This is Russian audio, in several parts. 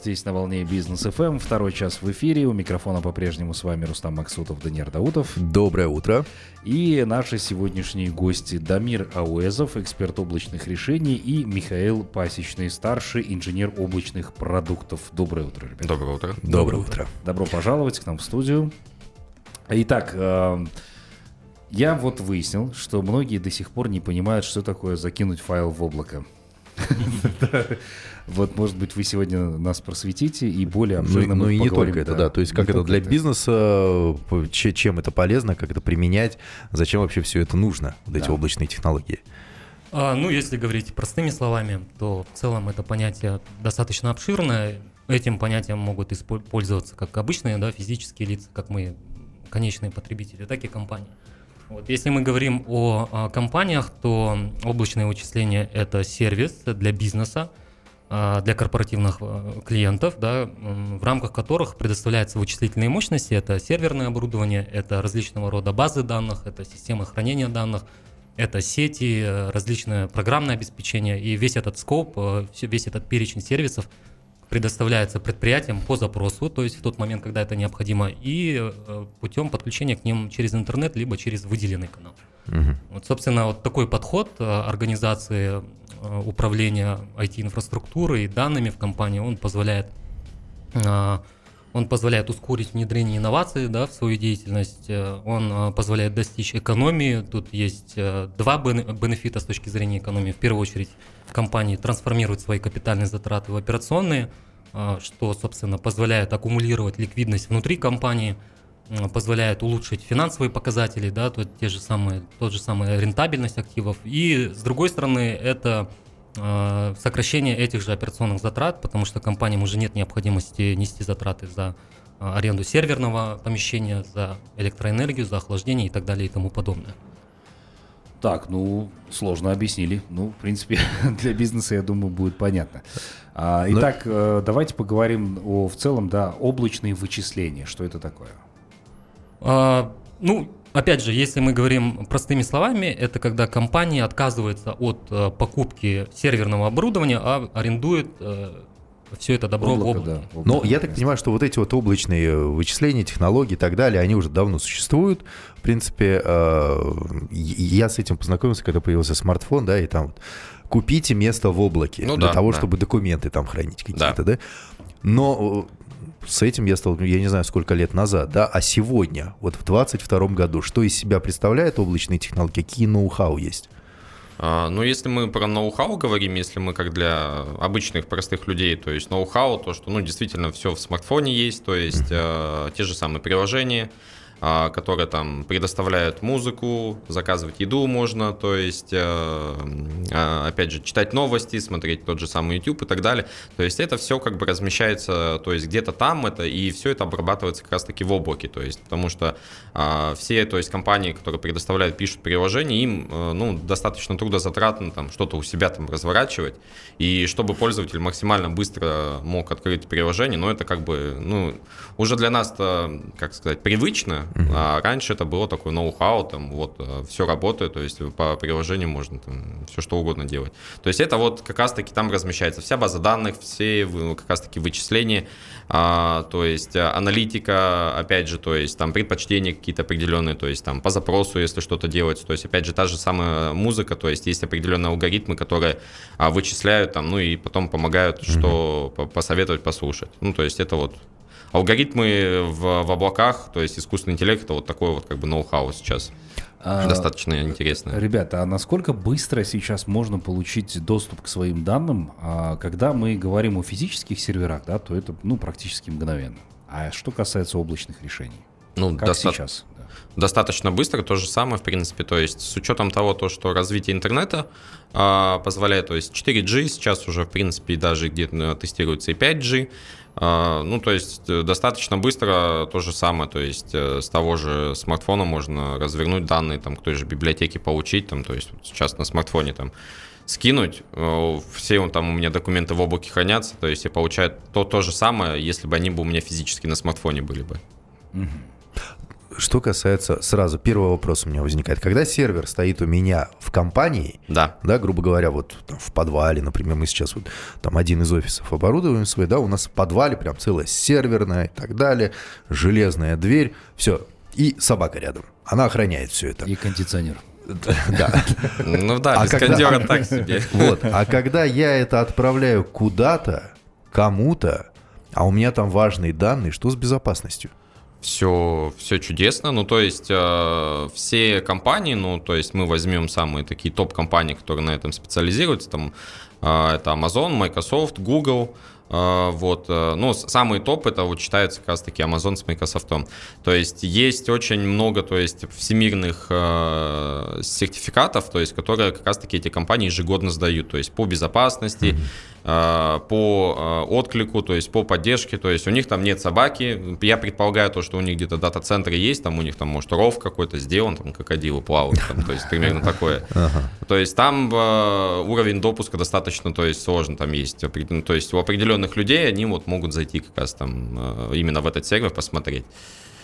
Здесь на волне Бизнес FM. Второй час в эфире. У микрофона по-прежнему с вами Рустам Максутов, Даниэр Даутов. Доброе утро. И наши сегодняшние гости Дамир Ауэзов, эксперт облачных решений, и Михаил Пасечный, старший инженер облачных продуктов. Доброе утро, ребята. Доброе утро. Доброе утро. Добро пожаловать к нам в студию. Итак, э, я вот выяснил, что многие до сих пор не понимают, что такое закинуть файл в облако. Вот, может быть, вы сегодня нас просветите и более Ну, обширно ну мы и не только это, да. То есть Не как это только для бизнеса, п- че- чем это полезно, как это применять, зачем вообще все это нужно, вот эти Да. облачные технологии. А, ну, если говорить простыми словами, то в целом это понятие достаточно обширное. Этим понятием могут пользоваться как обычные да, физические лица, как мы, конечные потребители, так и компании. Вот, если мы говорим о, а, компаниях, то облачные вычисления – это сервис для бизнеса, для корпоративных а, клиентов, да, в рамках которых предоставляются вычислительные мощности, это серверное оборудование, это различного рода базы данных, это системы хранения данных, это сети, э, различное программное обеспечение, и весь этот скоп, э, весь этот перечень сервисов предоставляется предприятиям по запросу, то есть в тот момент, когда это необходимо, и э, путем подключения к ним через интернет, либо через выделенный канал. Мгм. Вот, собственно, вот такой подход организации управления IT-инфраструктурой и данными в компании, он позволяет, э, он позволяет ускорить внедрение инноваций да, в свою деятельность, э, он э, позволяет достичь экономии. Тут есть э, два бен- бенефита с точки зрения экономии. В первую очередь, компании трансформируют свои капитальные затраты в операционные, э, что, собственно, позволяет аккумулировать ликвидность внутри компании, позволяет улучшить финансовые показатели, да, то те же самые, тот же самый рентабельность активов. И с другой стороны, это э, сокращение этих же операционных затрат, потому что компаниям уже нет необходимости нести затраты за э, аренду серверного помещения, за электроэнергию, за охлаждение и так далее и тому подобное. Так, ну, сложно объяснили. Ну, в принципе, для бизнеса, я думаю, будет понятно. А, Ну- итак, э, давайте поговорим о, в целом, да, облачные вычисления. Что это такое? А, ну, опять же, если мы говорим простыми словами, это когда компания отказывается от э, покупки серверного оборудования, а арендует все это добро в Облако, облаке. да, Но облако, я так понимаю, что вот эти вот облачные э, вычисления, технологии и так далее, они уже давно существуют. В принципе, э, я с этим познакомился, когда появился смартфон, да, и там вот купите место в облаке Ну для да, того, да. чтобы документы там хранить какие-то, да. Но э, с этим я столкнулся, я не знаю, сколько лет назад, да, а сегодня, вот в 22 году, что из себя представляют облачные технологии, какие ноу-хау есть? А, Ну, если мы про ноу-хау говорим, если мы как для обычных простых людей, то есть ноу-хау, то, что, ну, действительно все в смартфоне есть, то есть э, те же самые приложения, которые там предоставляют музыку, заказывать еду можно, то есть, э, а, опять же, читать новости, смотреть тот же самый YouTube и так далее. То есть это все как бы размещается, то есть где-то там это, и все это обрабатывается как раз-таки в облаке, то есть, потому что а, все, то есть компании, которые предоставляют, пишут приложения, им, э, ну, достаточно трудозатратно там что-то у себя там разворачивать, и чтобы пользователь максимально быстро мог открыть приложение, но это как бы, ну, уже для нас это, как сказать, привычно, а раньше это было такое ноу-хау, там вот все работает, то есть по приложению можно там все что угодно делать. То есть это вот как раз-таки там размещается вся база данных, все вы- как раз-таки вычисления, а, то есть а, аналитика, опять же, то есть там предпочтения какие-то определенные, то есть там по запросу, если что-то делать, то есть опять же та же самая музыка, то есть есть определенные алгоритмы, которые а, вычисляют там, ну и потом помогают, что по- посоветовать, послушать. Ну, то есть это вот алгоритмы в, в облаках, то есть искусственный интеллект, это вот такой вот как бы ноу-хау сейчас. А, Достаточно интересно. Ребята, а насколько быстро сейчас можно получить доступ к своим данным? А, Когда мы говорим о физических серверах, да, то это ну, практически мгновенно. А что касается облачных решений? Ну, Как доста- сейчас? Достаточно быстро, то же самое, в принципе, то есть с учетом того, то, что развитие интернета а, позволяет, то есть 4G сейчас уже, в принципе, даже где-то тестируется и 5G, а, ну, то есть э, достаточно быстро то же самое, то есть э, с того же смартфона можно развернуть данные, там, к той же библиотеке получить, там, то есть сейчас на смартфоне там скинуть, э, все там у меня документы в облаке хранятся, то есть я получаю то, то же самое, если бы они бы у меня физически на смартфоне были бы. Что касается сразу, первый вопрос у меня возникает. Когда сервер стоит у меня в компании, Да. да, грубо говоря, вот там, в подвале, например, мы сейчас вот там один из офисов оборудуем свой, да, у нас в подвале прям целая серверная и так далее, железная дверь, все, и собака рядом. Она охраняет все это. И кондиционер. Да. Ну да, А без когда- кондера так себе. Вот. А когда я это отправляю куда-то, кому-то, а у меня там важные данные, что с безопасностью? Все, все чудесно. Ну, то есть, э, все компании, ну, то есть, мы возьмем самые такие топ-компании, которые на этом специализируются, там, э, это Amazon, Microsoft, Google, э, вот, э, ну, с- самые топ это вот считается как раз таки Amazon с Microsoft. То есть, есть очень много, то есть, всемирных э, сертификатов, то есть, которые как раз таки эти компании ежегодно сдают, то есть, по безопасности, э, по э, отклику, то есть по поддержке, то есть у них там нет собаки, я предполагаю то, что у них где-то дата-центры есть, там у них там может ров какой-то сделан, там крокодилы плавают, там, то есть примерно такое. То есть там э, уровень допуска достаточно, то есть сложно, там есть, ну, то есть у определенных людей они вот могут зайти как раз там э, именно в этот сервер посмотреть.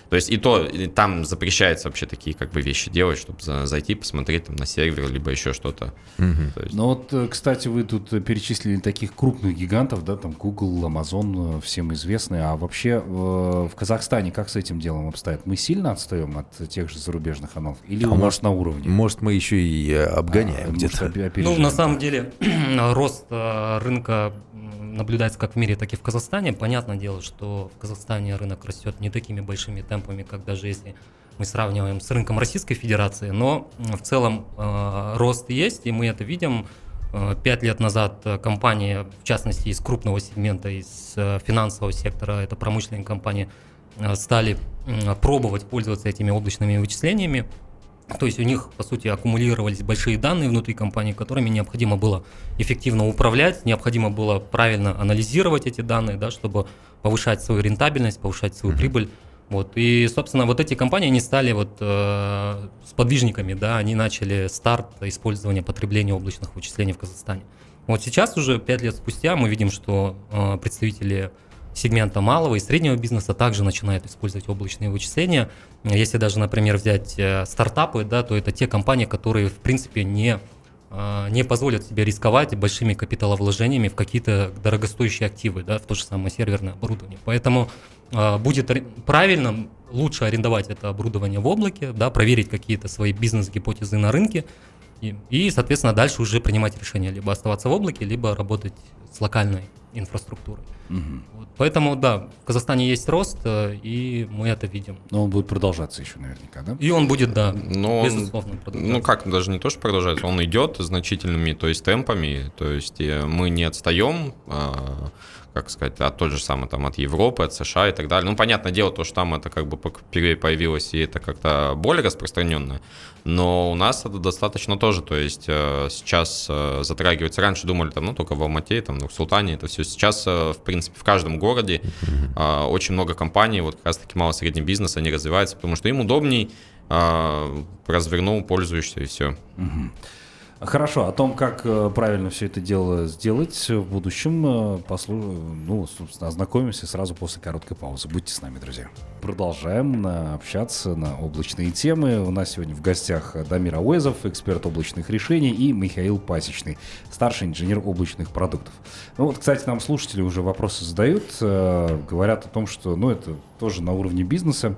То есть и то, и там запрещается вообще такие как бы вещи делать, чтобы за- зайти, посмотреть там на сервер, либо еще что-то. То есть- Ну вот, э, кстати, вы тут э, перечислили таких крупных гигантов, да, там Google, Amazon, э, всем известные. А вообще в Казахстане как с этим делом обстоят? Мы сильно отстаем от тех же зарубежных аналогов? Или А у нас может- на уровне? Может, мы еще и обгоняем А, может, где-то. опе- Ну, на самом деле, рост рынка наблюдается как в мире, так и в Казахстане. Понятное дело, что в Казахстане рынок растет не такими большими темпами, как даже если мы сравниваем с рынком Российской Федерации, но в целом э, рост есть, и мы это видим. Э, Пять лет назад э, компания, в частности, из крупного сегмента, из э, финансового сектора, это промышленные компании, стали пробовать пользоваться этими облачными вычислениями. То есть у них, по сути, аккумулировались большие данные внутри компании, которыми необходимо было эффективно управлять, необходимо было правильно анализировать эти данные, да, чтобы повышать свою рентабельность, повышать свою прибыль. Вот. И, собственно, вот эти компании, они стали вот, э, сподвижниками, да, они начали старт использования потребления облачных вычислений в Казахстане. Вот сейчас уже, пять лет спустя, мы видим, что э, представители сегмента малого и среднего бизнеса также начинают использовать облачные вычисления. Если даже, например, взять э, стартапы, да, то это те компании, которые, в принципе, не, э, не позволят себе рисковать большими капиталовложениями в какие-то дорогостоящие активы, да, в то же самое серверное оборудование. Поэтому будет ори- правильно, лучше арендовать это оборудование в облаке, да, проверить какие-то свои бизнес-гипотезы на рынке, и, и, соответственно, дальше уже принимать решение, либо оставаться в облаке, либо работать с локальной инфраструктурой. Мгм. Вот. Поэтому, да, в Казахстане есть рост, э, и мы это видим. Но он будет продолжаться еще наверняка, да? И он будет, да, Но он- безусловно, продолжаться. Ну как, даже не то, что продолжается, он идет значительными, то есть темпами, то есть э, мы не отстаем, а, как сказать, от той же самой там от Европы, от США и так далее. Ну, понятное дело, то, что там это как бы впервые появилось, и это как-то более распространенное, но у нас это достаточно тоже, то есть э, сейчас э, затрагивается, раньше думали там, ну, только в Алмате, там, в Султане это все, сейчас, э, в принципе, в каждом городе э, очень много компаний, вот как раз-таки мало-средний бизнес, они развиваются, потому что им удобней, развернул, пользуешься и все. Мгм. Хорошо, о том, как э, правильно все это дело сделать в будущем, э, послу... ну, собственно, ознакомимся сразу после короткой паузы. Будьте с нами, друзья. Продолжаем на- общаться на облачные темы. У нас сегодня в гостях Дамир Ауэзов, эксперт облачных решений, и Михаил Пасечный, старший инженер облачных продуктов. Ну вот, кстати, нам слушатели уже вопросы задают, э, говорят о том, что, ну, это тоже на уровне бизнеса.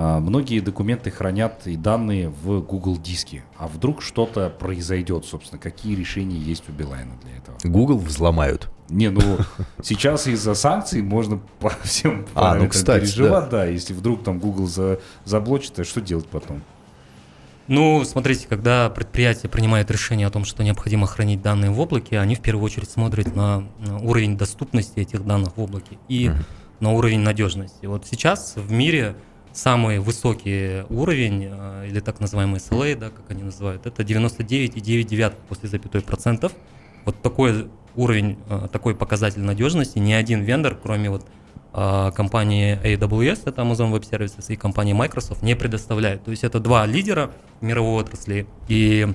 А, Многие документы хранят и данные в Google диске. А вдруг что-то произойдет, собственно, какие решения есть у Билайна для этого? Google взломают. Не, ну сейчас из-за санкций можно по всем А, ну, кстати, переживать, да. Если вдруг там Google за, заблочит, то что делать потом? Ну, смотрите, когда предприятие принимает решение о том, что необходимо хранить данные в облаке, они в первую очередь смотрят на, на уровень доступности этих данных в облаке и на уровень надежности. Вот сейчас в мире самый высокий уровень, э, или так называемый SLA, да, как они называют, это 99,9 после запятой процентов. Вот такой уровень, э, такой показатель надежности ни один вендор, кроме вот а, компании AWS, это Amazon Web Services, и компании Microsoft не предоставляет. То есть это два лидера мировой отрасли. И,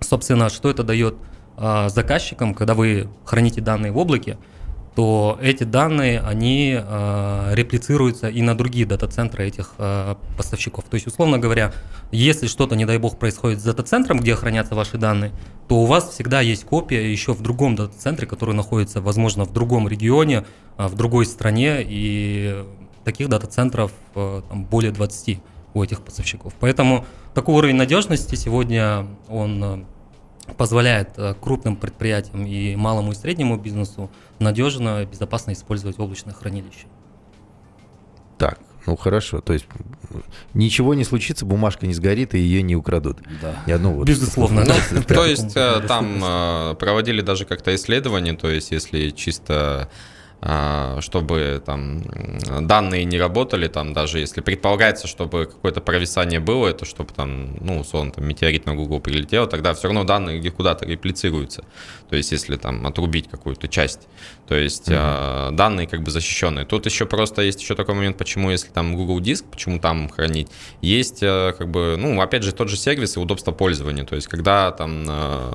собственно, что это дает заказчикам, когда вы храните данные в облаке, то эти данные, они э, реплицируются и на другие дата-центры этих э, поставщиков. То есть, условно говоря, если что-то, не дай бог, происходит с дата-центром, где хранятся ваши данные, то у вас всегда есть копия еще в другом дата-центре, который находится, возможно, в другом регионе, э, в другой стране, и таких дата-центров э, там, более 20 у этих поставщиков. Поэтому такой уровень надежности сегодня, он позволяет э, крупным предприятиям и малому и среднему бизнесу надежно и безопасно использовать облачное хранилище. Так, ну хорошо, то есть ничего не случится, бумажка не сгорит и ее не украдут. Да. Ни одну вот. Безусловно. Ну, то есть э, там э, проводили даже как-то исследования, то есть если чисто чтобы там данные не работали, там даже если предполагается, чтобы какое-то провисание было, это чтобы там, ну, условно, там метеорит на Google прилетел, тогда все равно данные куда-то реплицируются. То есть если там отрубить какую-то часть, то есть mm-hmm. данные как бы защищенные. Тут еще просто есть еще такой момент, почему если там Google Диск, почему там хранить, есть э, как бы, ну, опять же, тот же сервис и удобство пользования. То есть когда там э,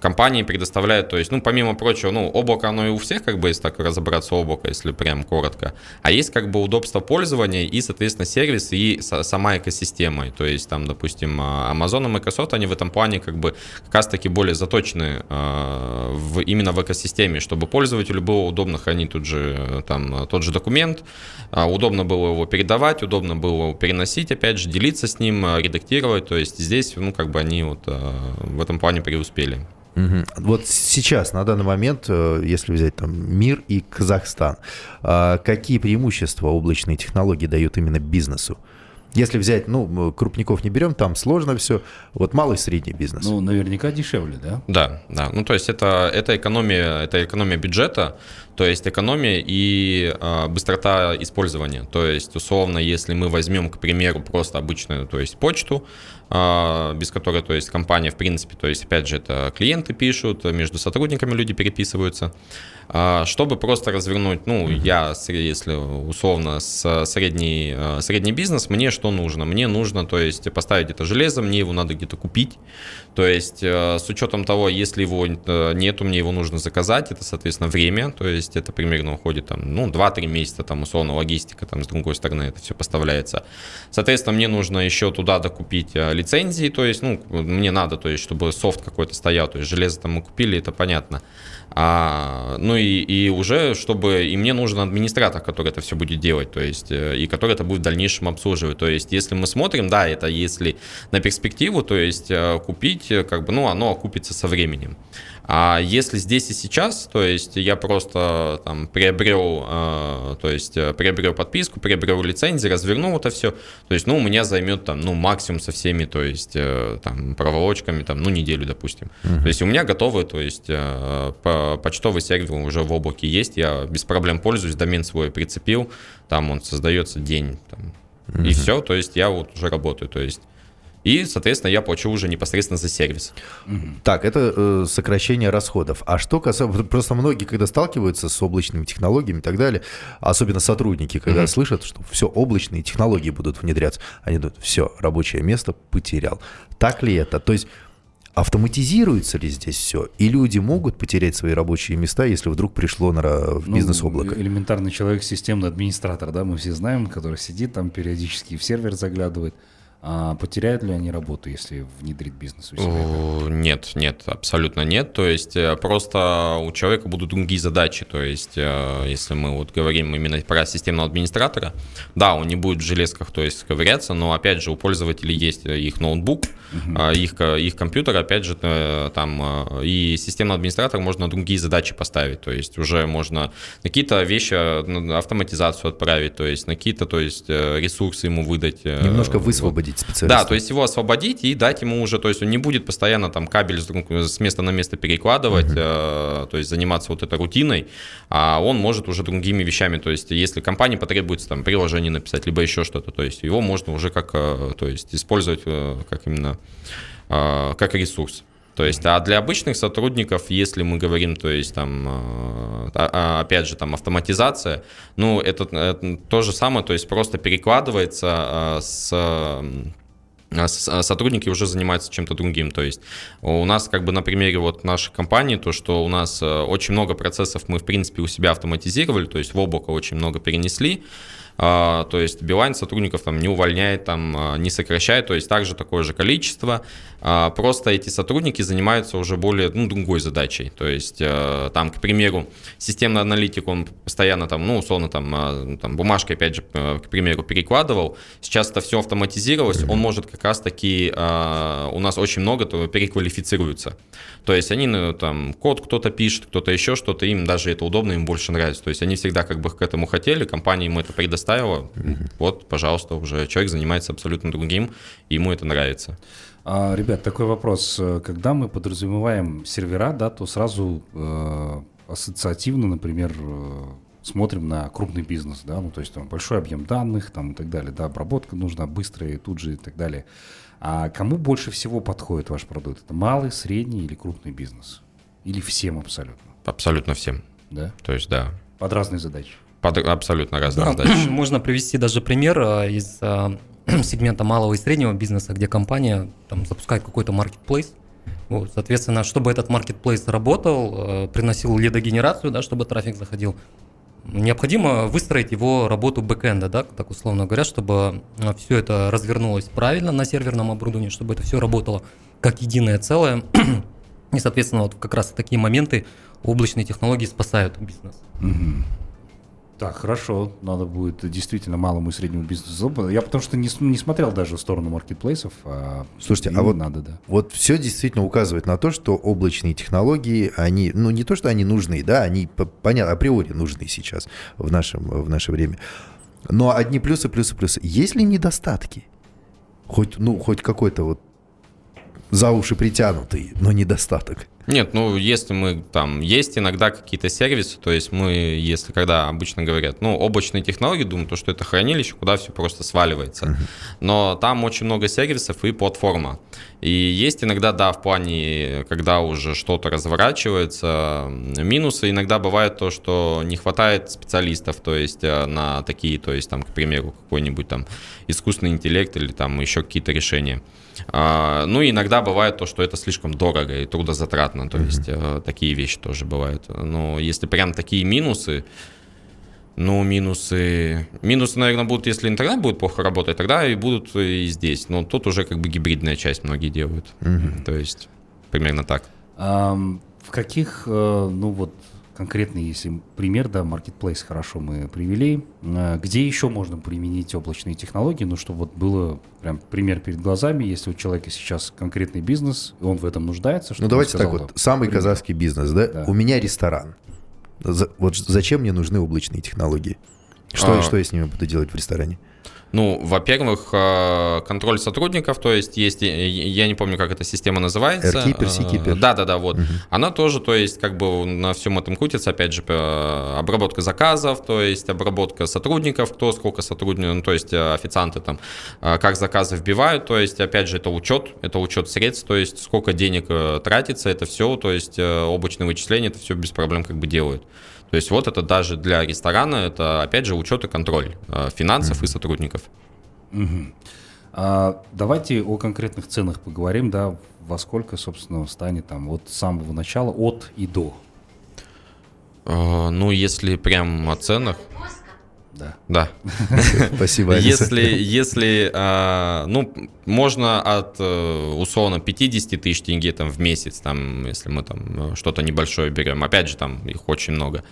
компании предоставляют, то есть, ну, помимо прочего, ну, облако, оно и у всех, как бы, если так разобраться, облако, если прям коротко, а есть, как бы, удобство пользования и, соответственно, сервис и сама экосистема, то есть, там, допустим, а, Amazon и Microsoft, они в этом плане, как бы, как раз-таки более заточены э, в, именно в экосистеме, чтобы пользователю было удобно хранить тут же, там, тот же документ, э, удобно было его передавать, удобно было переносить, опять же, делиться с ним, редактировать, то есть, здесь, ну, как бы, они вот э, в этом плане преуспели. Угу. Вот сейчас, на данный момент, э, если взять там мир и Казахстан, а, какие преимущества облачные технологии дают именно бизнесу? Если взять, ну, крупников не берем, там сложно все. Вот малый и средний бизнес. Ну, наверняка дешевле, да? Да, да. Ну, то есть это, это экономия, это экономия бюджета, то есть экономия и э, быстрота использования. То есть, условно, если мы возьмем, к примеру, просто обычную, то есть почту, э, без которой, то есть компания, в принципе, то есть, опять же, это клиенты пишут, между сотрудниками люди переписываются, а, чтобы просто развернуть, ну, mm-hmm. я, если условно с средний, а, средний бизнес, мне что нужно? Мне нужно, то есть, поставить это железо, мне его надо где-то купить, то есть, а, с учетом того, если его нету, мне его нужно заказать, это, соответственно, время, то есть, это примерно уходит там, ну, 2-3 месяца, там, условно, логистика, там, с другой стороны, это все поставляется. Соответственно, мне нужно еще туда докупить лицензии, то есть, ну, мне надо, то есть, чтобы софт какой-то стоял, то есть, железо там мы купили, это понятно. А, ну и, и уже, чтобы и мне нужен администратор, который это все будет делать, то есть, э, и который это будет в дальнейшем обслуживать. То есть, если мы смотрим, да, это если на перспективу, то есть э, купить, э, как бы, ну, оно окупится со временем. А если здесь и сейчас, то есть я просто там приобрел, э, то есть приобрел подписку, приобрел лицензию, развернул это все, то есть, ну, у меня займет там, ну, максимум со всеми, то есть, э, там, проволочками, там, ну, неделю, допустим. Uh-huh. То есть у меня готовы, то есть, э, по, почтовый сервер уже в облаке есть, я без проблем пользуюсь, домен свой прицепил, там он создается день, там, uh-huh. и все, то есть я вот уже работаю, то есть и, соответственно, я плачу уже непосредственно за сервис. Так, это э, сокращение расходов. А что касается... Просто многие, когда сталкиваются с облачными технологиями и так далее, особенно сотрудники, когда mm-hmm. слышат, что все облачные технологии будут внедряться, они думают, все, рабочее место потерял. Так ли это? То есть автоматизируется ли здесь все? И люди могут потерять свои рабочие места, если вдруг пришло на, в ну, бизнес-облако? Ну, элементарный человек, системный администратор, да, мы все знаем, который сидит там периодически в сервер заглядывает. А потеряют ли они работу, если внедрит бизнес у себя? Нет, нет, абсолютно нет. То есть э, просто у человека будут другие задачи. То есть э, если мы вот говорим именно про системного администратора, да, он не будет в железках, то есть ковыряться, но опять же у пользователей есть их ноутбук, uh-huh. их, их компьютер, опять же э, там и системный администратор можно другие задачи поставить. То есть уже можно какие-то вещи, автоматизацию отправить, то есть на какие-то то есть ресурсы ему выдать. Немножко высвободить освободить специалиста. Да, то есть его освободить и дать ему уже, то есть он не будет постоянно там кабель с места на место перекладывать, uh-huh. э, то есть заниматься вот этой рутиной, а он может уже другими вещами, то есть если компании потребуется там приложение написать, либо еще что-то, то есть его можно уже как, э, то есть использовать э, как именно э, как ресурс. То есть, а для обычных сотрудников, если мы говорим, то есть там, а, а, опять же, там автоматизация, ну, это, это то же самое, то есть просто перекладывается а, с а сотрудники уже занимаются чем-то другим. То есть у нас как бы на примере вот нашей компании, то, что у нас э, очень много процессов мы, в принципе, у себя автоматизировали, то есть в облако очень много перенесли, то есть Билайн сотрудников там не увольняет, там, а, не сокращает, то есть также такое же количество. А, просто эти сотрудники занимаются уже более ну, другой задачей. То есть там, к примеру, системный аналитик, он постоянно там, ну, условно, там, там бумажкой, опять же, к примеру, перекладывал. Сейчас это все автоматизировалось, он может как раз-таки, у нас очень много то переквалифицируется. То есть они, ну, там, код кто-то пишет, кто-то еще что-то, им даже это удобно, им больше нравится. То есть они всегда как бы к этому хотели, компания им это предоставила, оставила, вот, пожалуйста, уже человек занимается абсолютно другим, и ему это нравится. А, ребят, такой вопрос. Когда мы подразумеваем сервера, да, то сразу э, ассоциативно, например, э, смотрим на крупный бизнес, да, ну, то есть там большой объем данных там и так далее, да, обработка нужна быстрая, тут же и так далее. А кому больше всего подходит ваш продукт? Это малый, средний или крупный бизнес? Или всем абсолютно? Абсолютно всем. Да? То есть, да. Под разные задачи под абсолютно разные да, задачи. Можно привести даже пример а, из а, сегмента малого и среднего бизнеса, где компания там, запускает какой-то маркетплейс. Вот, соответственно, чтобы этот маркетплейс работал, а, приносил лидогенерацию, да, чтобы трафик заходил, необходимо выстроить его работу бэкэнда, да, так условно говоря, чтобы все это развернулось правильно на серверном оборудовании, чтобы это все работало как единое целое. И, соответственно, вот как раз в такие моменты облачные технологии спасают бизнес. Угу. Так, хорошо. Надо будет действительно малому и среднему бизнесу. Я потому что не, не смотрел даже в сторону маркетплейсов. А Слушайте, а вот надо, да. Вот все действительно указывает на то, что облачные технологии, они, ну не то, что они нужны, да, они понятно, априори нужны сейчас в нашем в наше время. Но одни плюсы, плюсы, плюсы. Есть ли недостатки? Хоть, ну, хоть какой-то вот за уши притянутый, но недостаток. Нет, ну если мы там, есть иногда какие-то сервисы, то есть мы, если когда обычно говорят, ну, облачные технологии, думаю, то, что это хранилище, куда все просто сваливается. Uh-huh. Но там очень много сервисов и платформа. И есть иногда, да, в плане, когда уже что-то разворачивается, минусы иногда бывает то, что не хватает специалистов, то есть э, на такие, то есть там, к примеру, какой-нибудь там искусственный интеллект или там еще какие-то решения. А, ну, иногда бывает то, что это слишком дорого и трудозатратно, то mm-hmm. есть э, такие вещи тоже бывают. Но если прям такие минусы, ну, минусы... Минусы, наверное, будут, если интернет будет плохо работать, тогда и будут и здесь. Но тут уже как бы гибридная часть многие делают. Mm-hmm. То есть примерно так. А, в каких, э, ну вот, конкретный, если пример, да, Marketplace хорошо мы привели. А, где еще можно применить облачные технологии? Ну, чтобы вот было прям пример перед глазами, если у человека сейчас конкретный бизнес, и он в этом нуждается. Ну, давайте сказал, так вот, самый пример. казахский бизнес, да? да? У меня ресторан. За, вот зачем мне нужны облачные технологии? Что, а... что я с ними буду делать в ресторане? Ну, во-первых, э, контроль сотрудников, то есть есть, я не помню, как эта система называется. AirKeeper, Seakeeper. Да-да-да, вот. Угу. Она тоже, то есть как бы на всем этом крутится, опять же, обработка заказов, то есть обработка сотрудников, кто сколько сотрудников, ну, то есть э, официанты там, э, как заказы вбивают, то есть опять же это учет, это учет средств, то есть сколько денег тратится, это все, то есть облачные вычисления, это все без проблем как бы делают. То есть вот это даже для ресторана, это опять же учет и контроль э, финансов mm-hmm. и сотрудников. Mm-hmm. А, давайте о конкретных ценах поговорим, да, во сколько, собственно, станет там от самого начала, от и до. А, ну, если прям о ценах, да. Да. Спасибо. Если, если а, ну, можно от э, условно 50 тысяч тенге там, в месяц, там, если мы там что-то небольшое берем, опять же, там их очень много,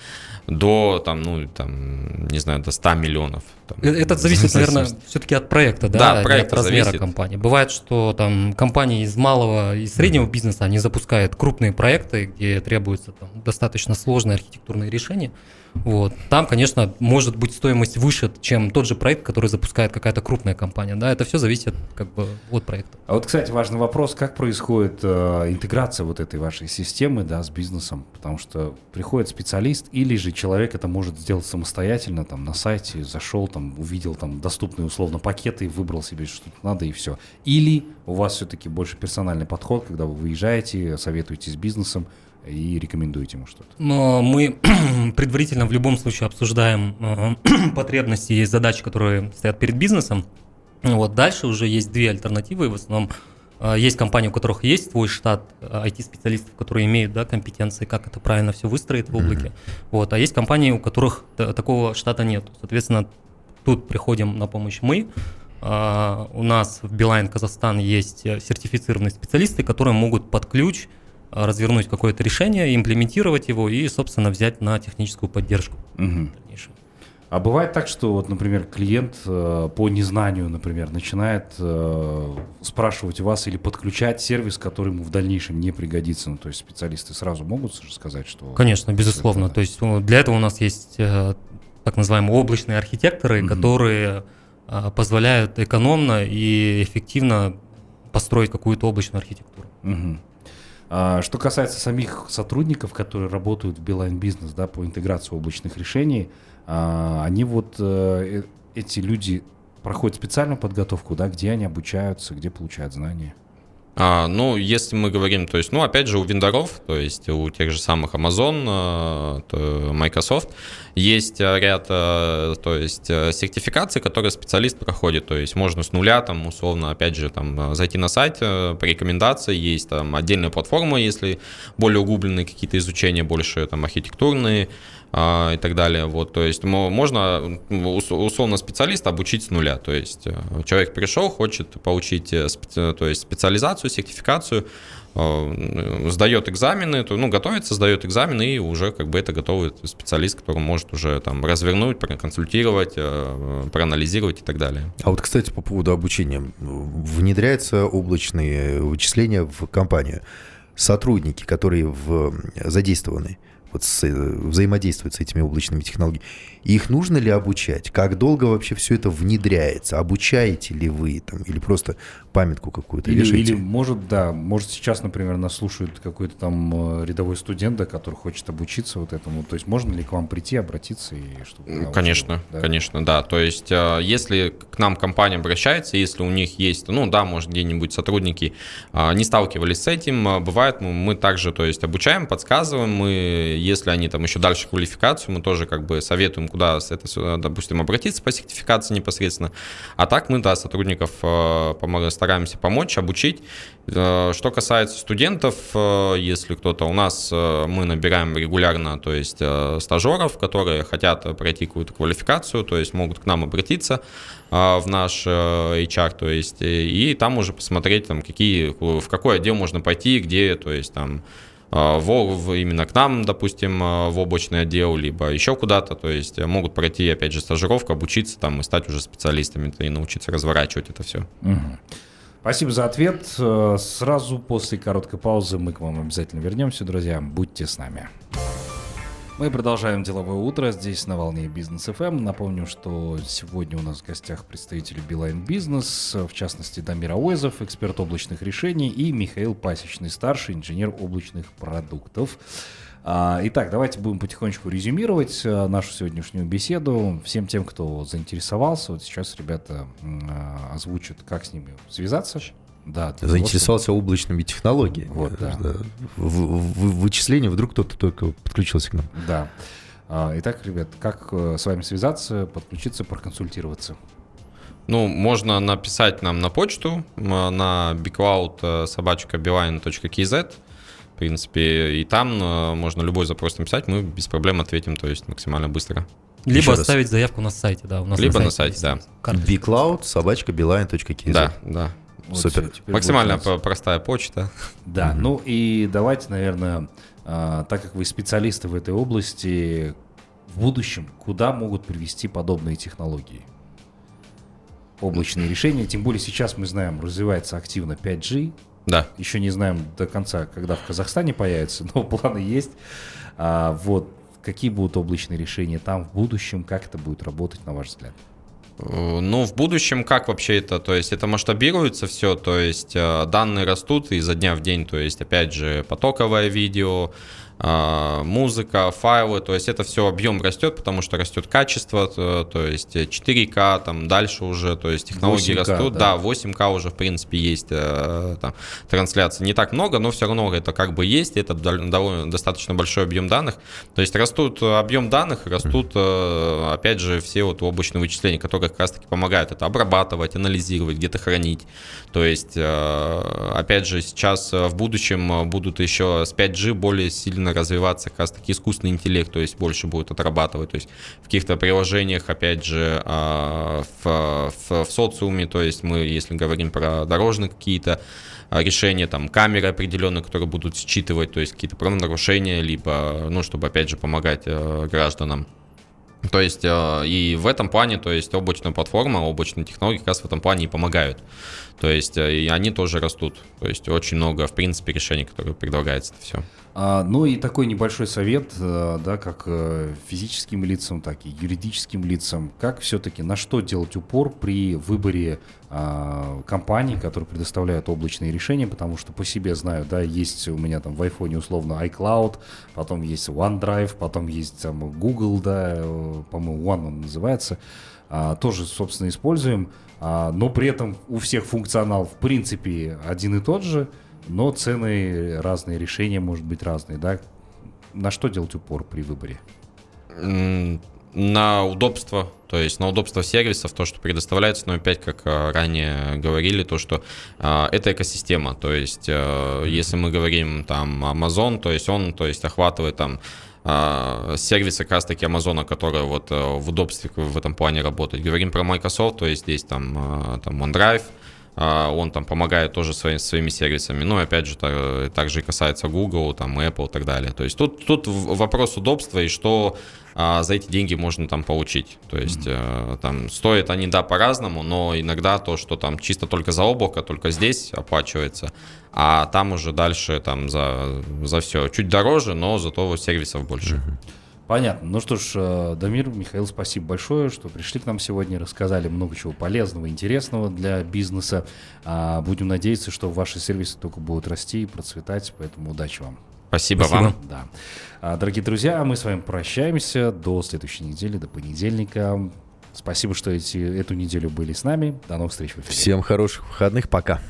до, там, ну, там, не знаю, до 100 миллионов. Там, э, Это зависит, наверное, все-таки от проекта, да, от размера зависит. компании. Бывает, что там компании из малого и среднего бизнеса, они запускают крупные проекты, где требуется там, достаточно сложные архитектурные решения, вот. Там, конечно, может быть стоимость выше, чем тот же проект, который запускает какая-то крупная компания. Да, это все зависит как бы от проекта. А вот, кстати, важный вопрос, как происходит э, интеграция вот этой вашей системы, да, с бизнесом, потому что приходит специалист или же человек это может сделать самостоятельно, там на сайте зашел, там увидел там доступные условно пакеты, выбрал себе что-то надо и все. Или у вас все-таки больше персональный подход, когда вы выезжаете, советуете с бизнесом, и рекомендуете ему что-то? Но мы предварительно в любом случае обсуждаем э, потребности и задачи, которые стоят перед бизнесом. Вот дальше уже есть две альтернативы, в основном а, есть компании, у которых есть свой штат IT-специалистов, а, которые имеют да, компетенции, как это правильно все выстроить в облаке. Mm-hmm. Вот, а есть компании, у которых такого штата нет. Соответственно, тут приходим на помощь мы. Uh, у нас в Билайн Казахстан есть э, сертифицированные специалисты, которые могут под ключ развернуть какое-то решение, имплементировать его и, собственно, взять на техническую поддержку. Угу. А бывает так, что вот, например, клиент э, по незнанию, например, начинает э, спрашивать у вас или подключать сервис, который ему в дальнейшем не пригодится. Ну, то есть специалисты сразу могут сказать, что... Конечно, безусловно. Это... То есть ну, для этого у нас есть э, так называемые облачные архитекторы, угу. которые э, позволяют экономно и эффективно построить какую-то облачную архитектуру. Угу. А, что касается самих сотрудников, которые работают в Beeline Business да, по интеграции облачных решений, а, они вот, э, э, эти люди проходят специальную подготовку, да, где они обучаются, где получают знания? А, ну, если мы говорим, то есть, ну, опять же, у вендоров, то есть у тех же самых Amazon, э, Microsoft, есть ряд, то есть, сертификаций, которые специалист проходит, то есть можно с нуля, там, условно, опять же, там, зайти на сайт, по рекомендации, есть там отдельная платформа, если более углубленные какие-то изучения, больше там архитектурные, и так далее. Вот, то есть можно условно специалиста обучить с нуля. То есть э, человек пришел, хочет получить э, то есть специализацию, сертификацию, э, сдает экзамены, ну, готовится, сдает экзамены, и уже как бы это готовый специалист, который может уже там развернуть, проконсультировать, проанализировать и так далее. А вот, кстати, по поводу обучения. Внедряются облачные вычисления в компанию. Сотрудники, которые в, задействованы, вот с, э, взаимодействуют с этими облачными технологиями. их нужно ли обучать? Как долго вообще все это внедряется? Обучаете ли вы там или просто памятку какую-то или, вешаете? Или может, да, может сейчас, например, нас слушает какой-то там э, рядовой студент, да, который хочет обучиться вот этому. То есть можно ли к вам прийти, обратиться и чтобы... Конечно, да? конечно, да. То есть э, если к нам компания обращается, если у них есть, ну да, может где-нибудь сотрудники не сталкивались с этим, бывает, мы, мы также, то есть обучаем, подсказываем, мы если они там еще дальше квалификацию, мы тоже как бы советуем, куда это, допустим, обратиться по сертификации непосредственно. А так мы, да, сотрудников э, стараемся помочь, обучить. Э, что касается студентов, э, если кто-то у нас, мы набираем регулярно, то есть стажеров, которые хотят пройти какую-то квалификацию, то есть могут к нам обратиться в наш HR, то есть и там уже посмотреть, там, какие, в какой отдел можно пойти, где, то есть там в, именно к нам, допустим, а, в облачный отдел, либо еще куда-то, то есть могут пройти, опять же, стажировку, обучиться там и стать уже специалистами и научиться разворачивать это все. Угу. Спасибо за ответ. Э, сразу после короткой паузы мы к вам обязательно вернемся, друзья. Будьте с нами. Мы продолжаем деловое утро здесь на волне бизнес FM. Напомню, что сегодня у нас в гостях представители Билайн Бизнес, в частности Дамир Ауэзов, эксперт облачных решений, и Михаил Пасечный, старший инженер облачных продуктов. А, итак, давайте будем потихонечку резюмировать э, нашу сегодняшнюю беседу. Всем тем, кто заинтересовался, вот сейчас ребята а, озвучат, как с ними связаться. Да, заинтересовался вот, облачными технологиями. Вот, да. да. В, в, вычисление вдруг кто-то только подключился к нам. Да. А, итак, ребят, как э, с вами связаться, подключиться, проконсультироваться? Ну, можно написать нам на почту на bigcloud.sobachka.beeline.kz в принципе, и там э, можно любой запрос написать, мы без проблем ответим, то есть максимально быстро. Либо Еще оставить раз. заявку на сайте, да. У нас Либо на сайте, на сайте да. bcloud собачка beeline.kz. Да, да. Вот Супер. Максимально простая почта. Да, угу. ну и давайте, наверное, а, так как вы специалисты в этой области, в будущем куда могут привести подобные технологии? Облачные решения, тем более сейчас мы знаем, развивается активно 5G. Да. Еще не знаем до конца, когда в Казахстане появится, но планы есть. А, вот какие будут облачные решения там в будущем, как это будет работать, на ваш взгляд? Э, ну, в будущем как вообще это? То есть это масштабируется все, то есть э, данные растут изо дня в день, то есть опять же потоковое видео, музыка, файлы, то есть это все объем растет, потому что растет качество, то, то есть 4К, там дальше уже, то есть технологии 8К, растут, да. да, 8К уже в принципе есть э, там, трансляция, не так много, но все равно это как бы есть, это довольно достаточно большой объем данных, то есть растут объем данных, растут э, опять же все вот облачные вычисления, которые как раз таки помогают это обрабатывать, анализировать, где-то хранить, то есть э, опять же сейчас в будущем будут еще с 5G более сильно активно развиваться как раз таки искусственный интеллект, то есть больше будет отрабатывать, то есть в каких-то приложениях, опять же, а, в, в, в социуме, то есть мы, если говорим про дорожные какие-то а, решения, там, камеры определенные, которые будут считывать, то есть какие-то правонарушения, либо, ну, чтобы, опять же, помогать э, гражданам. То есть э, и в этом плане, то есть облачная платформа, облачные технологии как раз в этом плане и помогают. То есть э, и они тоже растут. То есть очень много, в принципе, решений, которые предлагается это все. А, ну и такой небольшой совет, э, да, как э, физическим лицам, так и юридическим лицам, как все-таки на что делать упор при выборе а, компаний, которые предоставляют облачные решения, потому что по себе знаю, да, есть у меня там в айфоне условно iCloud, потом есть OneDrive, потом есть там Google, да, по-моему, One он называется, а, тоже, собственно, используем. А, но при этом у всех функционал в принципе один и тот же, но цены разные, решения может быть разные, да? На что делать упор при выборе? На удобство, то есть на удобство сервисов, то, что предоставляется, но опять, как а, ранее говорили, то, что э, это экосистема, то есть э, если мы говорим там Amazon, то есть он, то есть охватывает там сервисы как раз таки Амазона, которые вот э, в удобстве в этом плане работают. Говорим про Microsoft, то есть здесь там, а, там OneDrive, а, он там помогает тоже своими, своими сервисами. Ну, опять же, так, также и касается Google, там, Apple и так далее. То есть тут, тут вопрос удобства и что а, за эти деньги можно там получить. То есть mm-hmm. там стоят они, да, по-разному, но иногда то, что там чисто только за облако, только здесь оплачивается, а там уже дальше там за, за все чуть дороже, но зато сервисов больше. Mm-hmm. Понятно. Ну что ж, э, Дамир, Михаил, спасибо большое, что пришли к нам сегодня, рассказали много чего полезного, интересного для бизнеса. А, будем надеяться, что ваши сервисы только будут расти и процветать, поэтому удачи вам. Спасибо, Спасибо. вам. Да. А, дорогие друзья, мы с вами прощаемся до следующей недели, до понедельника. Спасибо, что эти, эту неделю были с нами. До новых встреч в эфире. Всем хороших выходных. Пока.